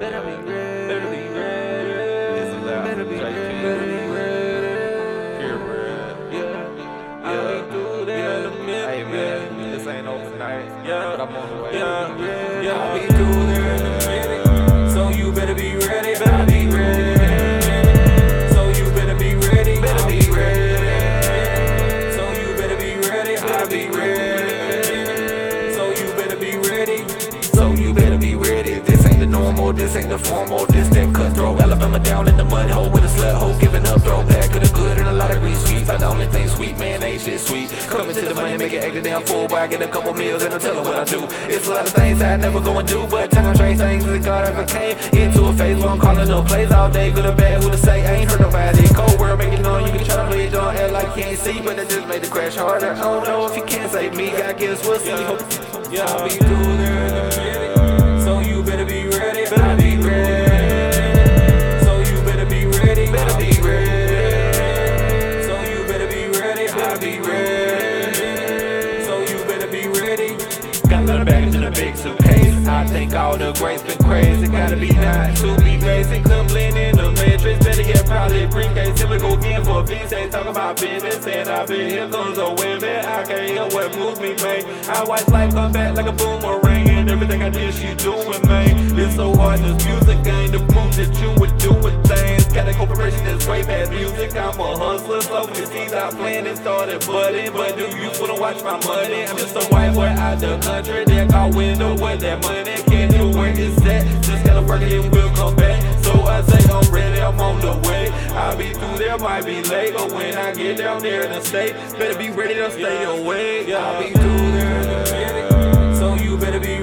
Better be. Better be. This is loud. Better be. King. Better be. PureBread. Yeah. I'll be through there in a minute. Hey man, this ain't overnight. Yeah. But I'm on the way. Yeah, yeah, I'll be through there This ain't the normal, this ain't the formal. This that cutthroat. Alabama down in the mud hole with a slut hole, giving up throwback of the good and a lot of green sweets. Like the only thing sweet, man, ain't shit sweet. Coming to the money, make it acting damn full. But I get a couple meals and I tell her what I do. It's a lot of things I never go and do, but time trace things that God ever came into a phase where I'm calling no plays all day. Good or bad, who to say? I ain't heard nobody. Cold world, make it known you can try to play it, don't act like you can't see, but it just made the crash harder. I don't know if you can't save me, I guess we'll see. Yeah, I'll be through there in a minute. I'll be ready. So you better be ready. Got lot baggage in a big suitcase. I think all the grace been crazy. Gotta be not to be basic. Come blend in the matrix. Better get probably briefcase. Here we go again for a piece. Ain't talk about business. And I've been here comes a women. I can't hear what moves me, man. I watch life come back like a boomerang. And everything I did, she doing, man. It's so hard. This music I'm a hustler. The seeds I planted started budding. But do you wanna watch my money? I'm just a white boy out the country. That got wind window with that money. Can't do where it's at. Just gotta work it and we'll come back. So I say I'm ready, I'm on the way. I'll be through there, might be late. But when I get down there in the state, better be ready to stay away. Yeah, I'll be through there in a minute. So you better be